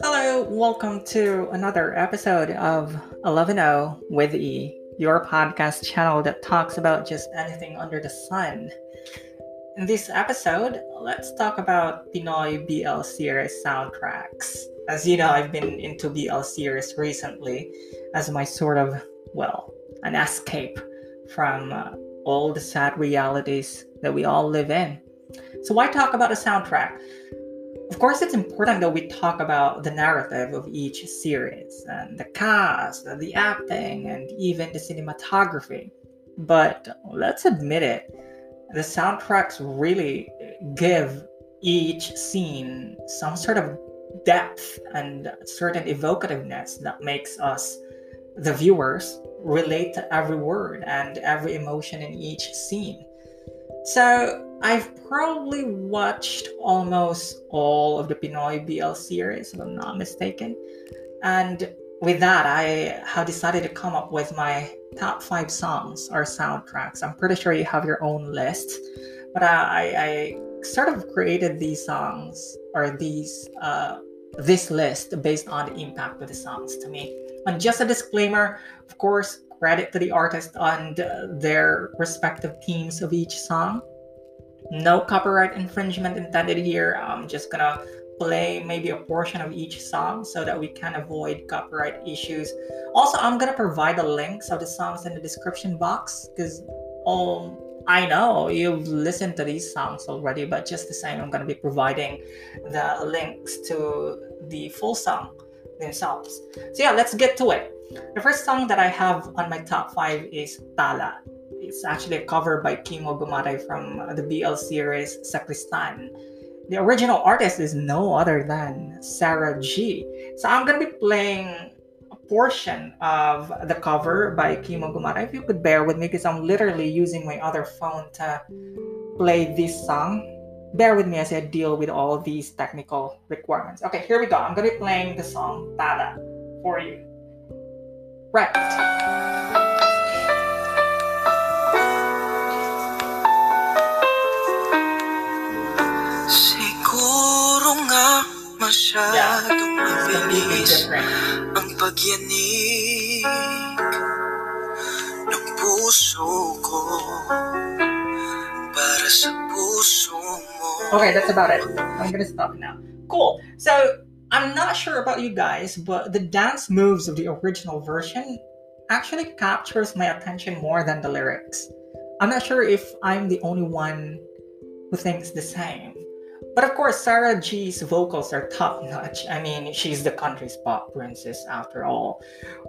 Hello, welcome to another episode of 11 with E, your podcast channel that talks about just anything under the sun. In this episode, let's talk about Pinoy BL series soundtracks. As you know, I've been into BL series recently as my sort of, well, an escape from uh, all the sad realities that we all live in. So, why talk about a soundtrack? Of course, it's important that we talk about the narrative of each series and the cast, the acting, and even the cinematography. But let's admit it, the soundtracks really give each scene some sort of depth and certain evocativeness that makes us, the viewers, relate to every word and every emotion in each scene. So, I've probably watched almost all of the Pinoy BL series, if I'm not mistaken. And with that, I have decided to come up with my top five songs or soundtracks. I'm pretty sure you have your own list, but I, I sort of created these songs or these uh, this list based on the impact of the songs to me. And just a disclaimer, of course, credit to the artist and their respective themes of each song. No copyright infringement intended here. I'm just gonna play maybe a portion of each song so that we can avoid copyright issues. Also, I'm gonna provide the links of the songs in the description box because all um, I know you've listened to these songs already, but just the same, I'm gonna be providing the links to the full song themselves. So yeah, let's get to it. The first song that I have on my top five is Tala. It's actually a cover by Khimo Gumatay from uh, the BL series Sakristan. The original artist is no other than Sarah G. So I'm gonna be playing a portion of the cover by Khimo Gumatay. If you could bear with me, because I'm literally using my other phone to play this song. Bear with me as I deal with all these technical requirements. Okay, here we go. I'm gonna be playing the song Tala for you. Right. Masyadong mabilis different. ang pagyanig ng puso ko para sa puso mo. Okay, that's about it. I'm gonna stop now. Cool. So I'm not sure about you guys, but the dance moves of the original version actually captures my attention more than the lyrics. I'm not sure if I'm the only one who thinks the same. But of course, Sarah G's vocals are top notch. I mean, she's the country's pop princess after all.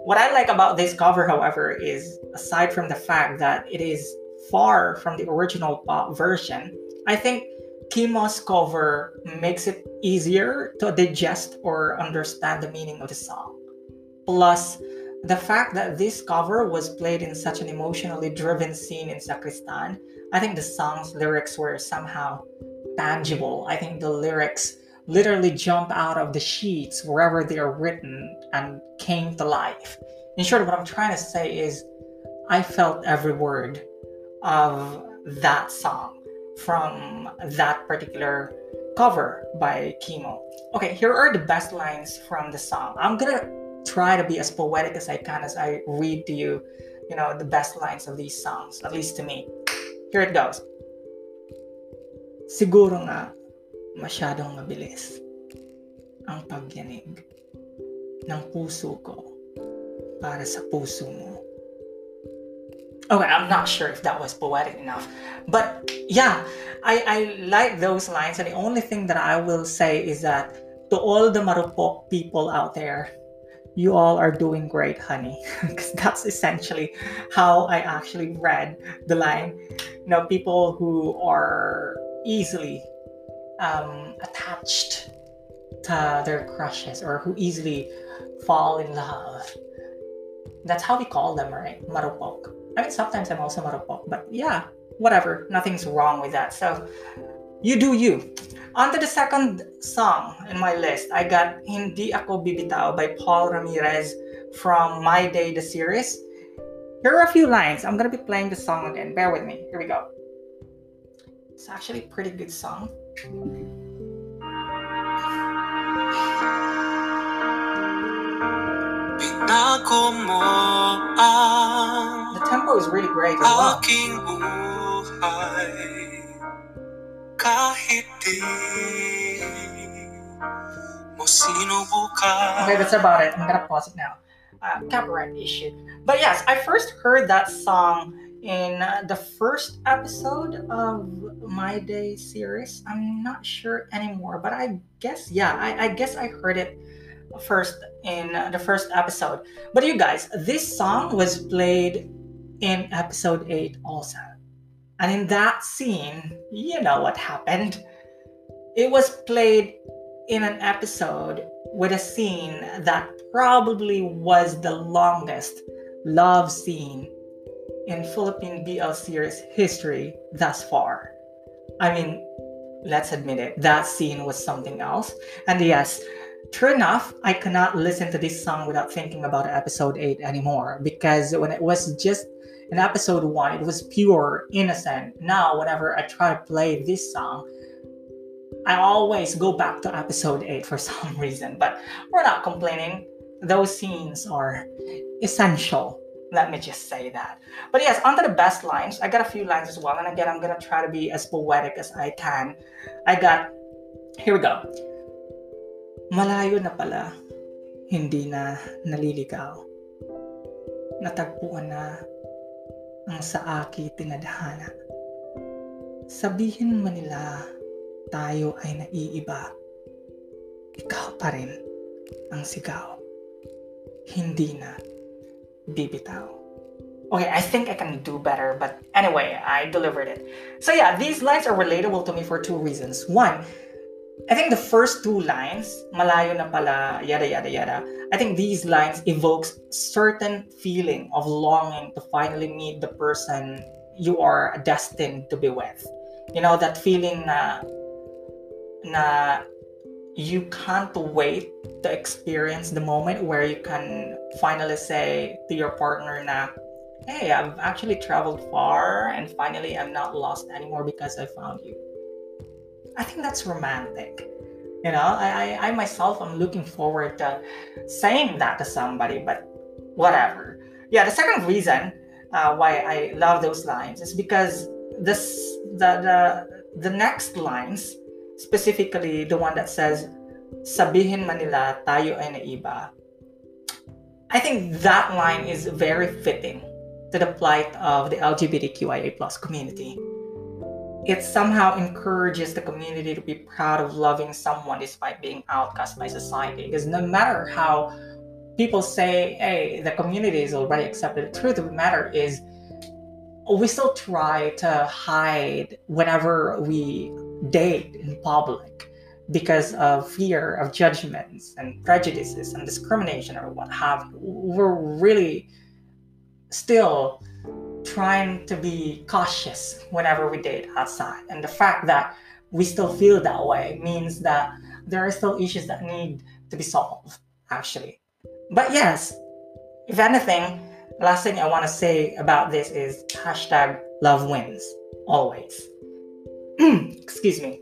What I like about this cover, however, is aside from the fact that it is far from the original pop version, I think Khimo's cover makes it easier to digest or understand the meaning of the song. Plus, the fact that this cover was played in such an emotionally driven scene in Sakristan, I think the song's lyrics were somehow tangible. I think the lyrics literally jump out of the sheets wherever they are written and came to life. In short, what I'm trying to say is I felt every word of that song from that particular cover by Khimo. Okay, here are the best lines from the song. I'm gonna try to be as poetic as I can as I read to you, you know, the best lines of these songs, at least to me. Here it goes. Siguro nga, masyadong mabilis ang pagyanig ng puso ko para sa puso mo. Okay, I'm not sure if that was poetic enough. But yeah, I, I like those lines. And the only thing that I will say is that to all the Marupok people out there, you all are doing great, honey. Because that's essentially how I actually read the line. You know, people who are easily um, attached to their crushes or who easily fall in love. That's how we call them, right? Marupok. I mean, sometimes I'm also marupok, but yeah, whatever. Nothing's wrong with that. So, you do you. On to the second song in my list, I got Hindi Ako Bibitaw by Paul Ramirez from My Day, the series. Here are a few lines. I'm gonna be playing the song again. Bear with me. Here we go. It's actually a pretty good song. The tempo is really great as well. Okay, that's about it. I'm gonna pause it now. Uh, copyright issue. But yes, I first heard that song in uh, the first episode of My Day series. I'm not sure anymore, but I guess yeah, I, I guess I heard it first in uh, the first episode. But you guys, this song was played in episode eight also, and in that scene, you know what happened. It was played in an episode with a scene that probably was the longest love scene in Philippine BL series history thus far. I mean, let's admit it, that scene was something else. And yes, true enough, I cannot listen to this song without thinking about episode 8 anymore because when it was just in episode 1, it was pure, innocent. Now, whenever I try to play this song, I always go back to episode 8 for some reason, but we're not complaining. Those scenes are essential. Let me just say that. But yes, onto the best lines. I got a few lines as well. And again, I'm gonna try to be as poetic as I can. I got, here we go. Malayo na pala, hindi na naliligaw. Natagpuan na ang sa aki tinadhana. Sabihin man nila tayo ay naiiba. Ikaw pa rin ang sigaw. Hindi na bibitaw. Okay, I think I can do better, but anyway, I delivered it. So yeah, these lines are relatable to me for two reasons. One, I think the first two lines, malayo na pala, yada yada yada. I think these lines evokes certain feeling of longing to finally meet the person you are destined to be with. You know that feeling na na you can't wait to experience the moment where you can finally say to your partner na hey i've actually traveled far and finally i'm not lost anymore because i found you. I think that's romantic you know? I i, I myself am looking forward to saying that to somebody but whatever. Yeah the second reason uh, why i love those lines is because this the the the next lines specifically the one that says sabihin manila tayo ay naiba. I think that line is very fitting to the plight of the lgbtqia plus community. It somehow encourages the community to be proud of loving someone despite being outcast by society. Because no matter how people say hey the community is already accepted the truth of the matter is we still try to hide whenever we date in public because of fear of judgments and prejudices and discrimination or what have you. We're really still trying to be cautious whenever we date outside. And the fact that we still feel that way means that there are still issues that need to be solved, actually. But yes, if anything, last thing I want to say about this is hashtag love wins, always. Excuse me.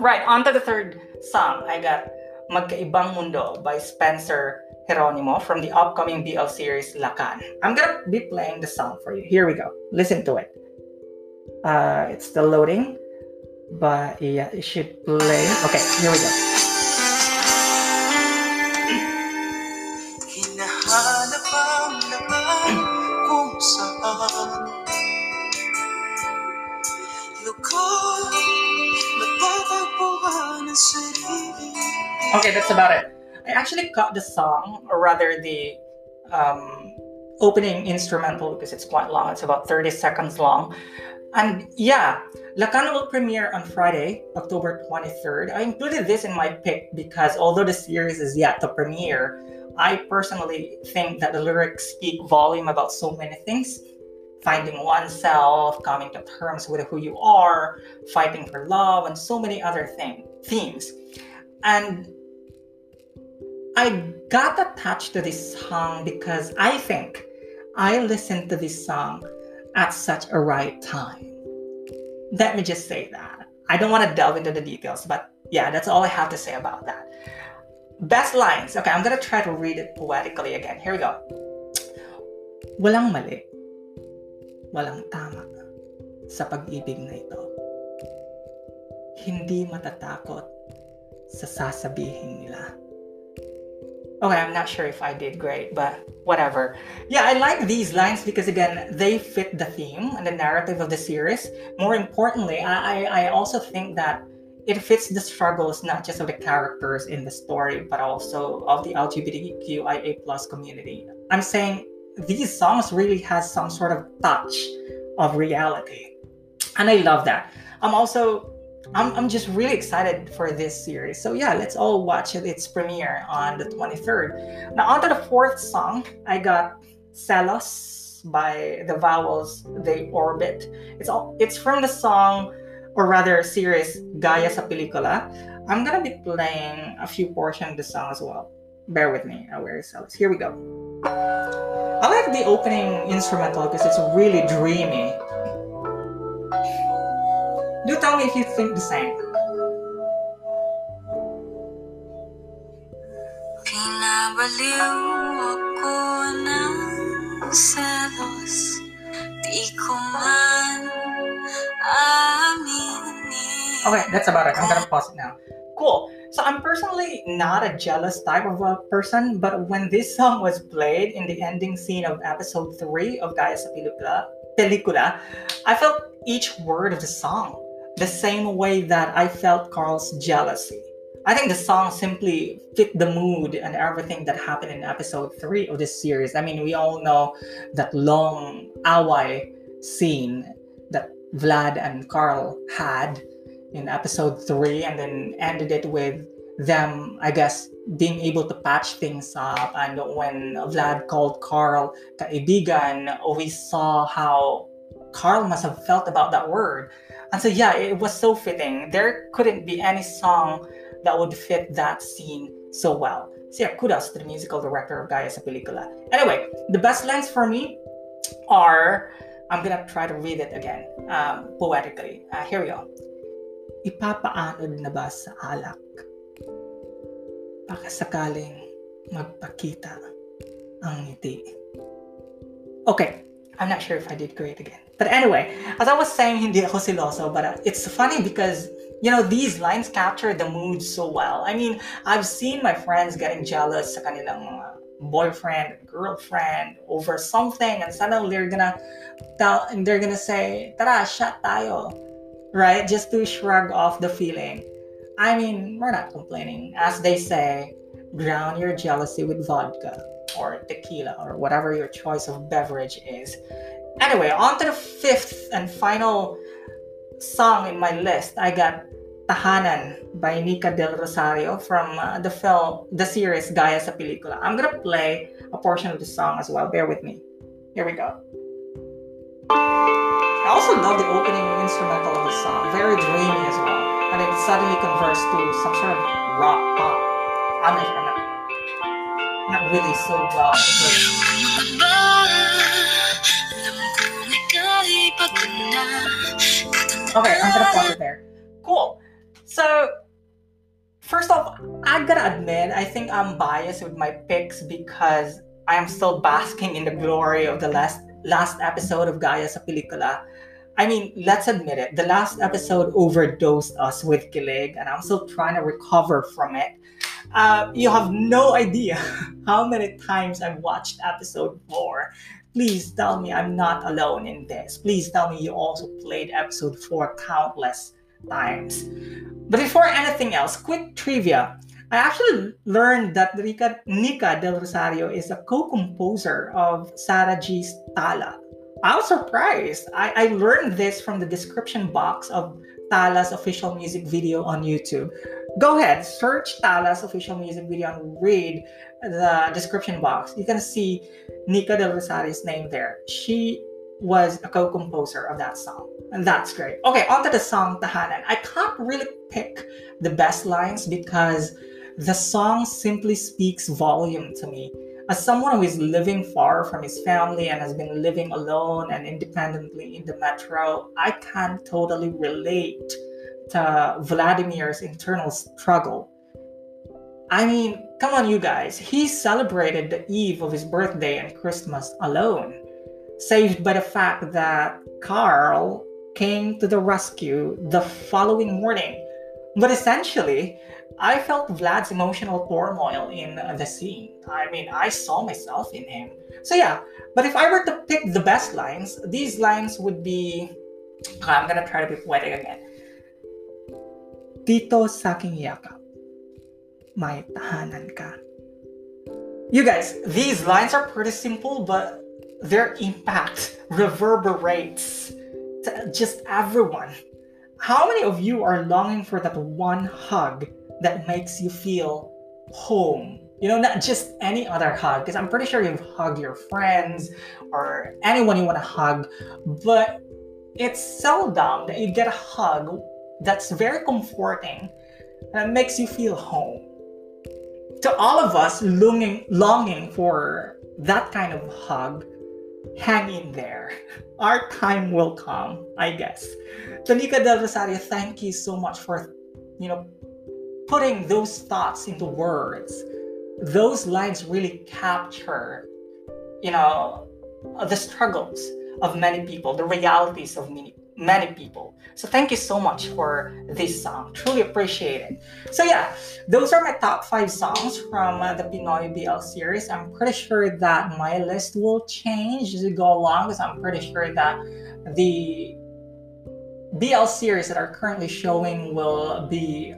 Right, on to the third song. I got Magkaibang Mundo by Spencer Geronimo from the upcoming BL series Lakan. I'm gonna be playing the song for you. Here we go. Listen to it. Uh, it's still loading, but yeah, it should play. Okay, here we go. Okay, that's about it. I actually cut the song, or rather the um, opening instrumental, because it's quite long. It's about 30 seconds long. And yeah, Lakan will premiere on Friday, October 23rd. I included this in my pick because although the series is yet to premiere, I personally think that the lyrics speak volume about so many things finding oneself, coming to terms with who you are, fighting for love, and so many other thing, themes. And I got attached to this song because I think I listened to this song at such a right time. Let me just say that. I don't want to delve into the details, but yeah, that's all I have to say about that. Best lines. Okay, I'm gonna try to read it poetically again. Here we go. Walang mali. Walang tama sa pag-ibig na ito. Hindi matatakot sa sasabihin nila. Okay, I'm not sure if I did great, but whatever. Yeah, I like these lines because again, they fit the theme and the narrative of the series. More importantly, I, I also think that it fits the struggles not just of the characters in the story, but also of the LGBTQIA plus community. I'm saying these songs really has some sort of touch of reality. And I love that. I'm also I'm, I'm just really excited for this series. So yeah, let's all watch it. Its premiere on the 23rd. Now on to the fourth song. I got Selos by the Vowels They Orbit. It's all it's from the song or rather series Gaya sa Pelikula. I'm gonna be playing a few portions of the song as well. Bear with me. Where is Selos? Here we go. I like the opening instrumental because it's really dreamy. Do tell me if you think the same. Pinabaliw ako ng selos Di ko man aminin Okay, that's about it. I'm gonna pause it now. Cool. So I'm personally not a jealous type of a person, but when this song was played in the ending scene of episode three of Gaya sa Pelikula, Pelikula, I felt each word of the song the same way that I felt Carl's jealousy. I think the song simply fit the mood and everything that happened in episode three of this series. I mean, we all know that long away scene that Vlad and Carl had in episode three, and then ended it with them, I guess, being able to patch things up. And when Vlad called Carl kaibigan, we saw how Carl must have felt about that word. And so, yeah, it was so fitting. There couldn't be any song that would fit that scene so well. So, yeah, kudos to the musical director of Gaya sa Pelikula. Anyway, the best lines for me are I'm gonna try to read it again um, poetically. Uh, here we go. Ipapaanod na ba sa alak? Baka magpakita ang ngiti. Okay, I'm not sure if I did great again. But anyway, as I was saying, hindi ako siloso, but uh, it's funny because, you know, these lines capture the mood so well. I mean, I've seen my friends getting jealous sa kanilang boyfriend, girlfriend over something, and suddenly they're gonna tell, and they're gonna say, tara, shot tayo, right? Just to shrug off the feeling. I mean, we're not complaining. As they say, drown your jealousy with vodka or tequila or whatever your choice of beverage is. Anyway, on to the fifth and final song in my list. I got Tahanan by Nica Del Rosario from uh, the film, the series Gaya sa Pelikula. I'm gonna play a portion of the song as well. Bear with me. Here we go. I also love the opening instrumental of the song. Very dreamy as well. And it suddenly converts to some sort of rock pop. I'm not, not, really so well. But Okay, I'm gonna pause it there. Cool. So, first off, I gotta admit, I think I'm biased with my picks because I am still basking in the glory of the last last episode of Gaya sa Pelikula. I mean, let's admit it, the last episode overdosed us with Kilig, and I'm still trying to recover from it. Uh, you have no idea how many times I've watched episode 4 please tell me I'm not alone in this. Please tell me you also played episode 4 countless times. But before anything else, quick trivia. I actually learned that Nica Del Rosario is a co-composer of Sarah G's Tala. I was surprised. I, I learned this from the description box of Tala's official music video on YouTube. Go ahead, search Tala's official music video and read the description box. You can see Nica Del Rosario's name there. She was a co-composer of that song. And that's great. Okay, on to the song Tahanan. I can't really pick the best lines because the song simply speaks volume to me. As someone who is living far from his family and has been living alone and independently in the metro, I can totally relate Vladimir's internal struggle. I mean, come on, you guys. He celebrated the eve of his birthday and Christmas alone, saved by the fact that Carl came to the rescue the following morning. But essentially, I felt Vlad's emotional turmoil in the scene. I mean, I saw myself in him. So yeah, but if I were to pick the best lines, these lines would be I'm gonna try to be poetic again. Dito sa aking yakap, may tahanan ka. You guys, these lines are pretty simple, but their impact reverberates to just everyone. How many of you are longing for that one hug that makes you feel home. You know, not just any other hug, because I'm pretty sure you've hugged your friends or anyone you want to hug, but it's seldom that you get a hug that's very comforting and it makes you feel home. To all of us longing, longing for that kind of hug, hang in there. Our time will come, I guess. Tonika Del Rosario, thank you so much for, you know, putting those thoughts into words, those lines really capture, you know, the struggles of many people, the realities of many many people. So thank you so much for this song. Truly appreciate it. So yeah, those are my top five songs from uh, the Pinoy BL series. I'm pretty sure that my list will change as we go along because I'm pretty sure that the BL series that are currently showing will be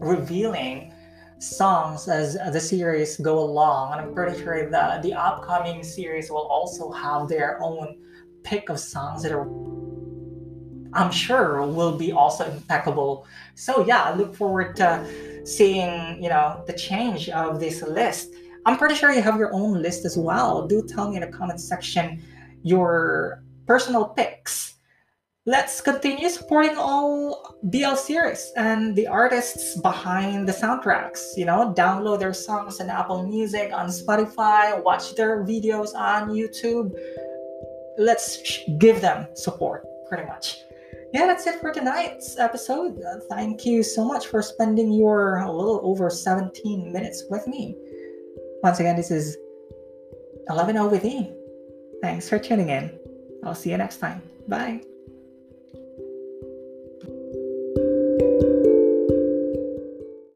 revealing songs as the series go along and i'm pretty sure that the upcoming series will also have their own pick of songs that are i'm sure will be also impeccable so yeah i look forward to seeing you know the change of this list i'm pretty sure you have your own list as well do tell me in the comment section your personal picks let's continue supporting all BL series and the artists behind the soundtracks. You know, download their songs on Apple Music, on Spotify, watch their videos on YouTube. Let's give them support, pretty much. Yeah, that's it for tonight's episode. Uh, thank you so much for spending your a little over 17 minutes with me. Once again, this is 11 with E. Thanks for tuning in. I'll see you next time. Bye.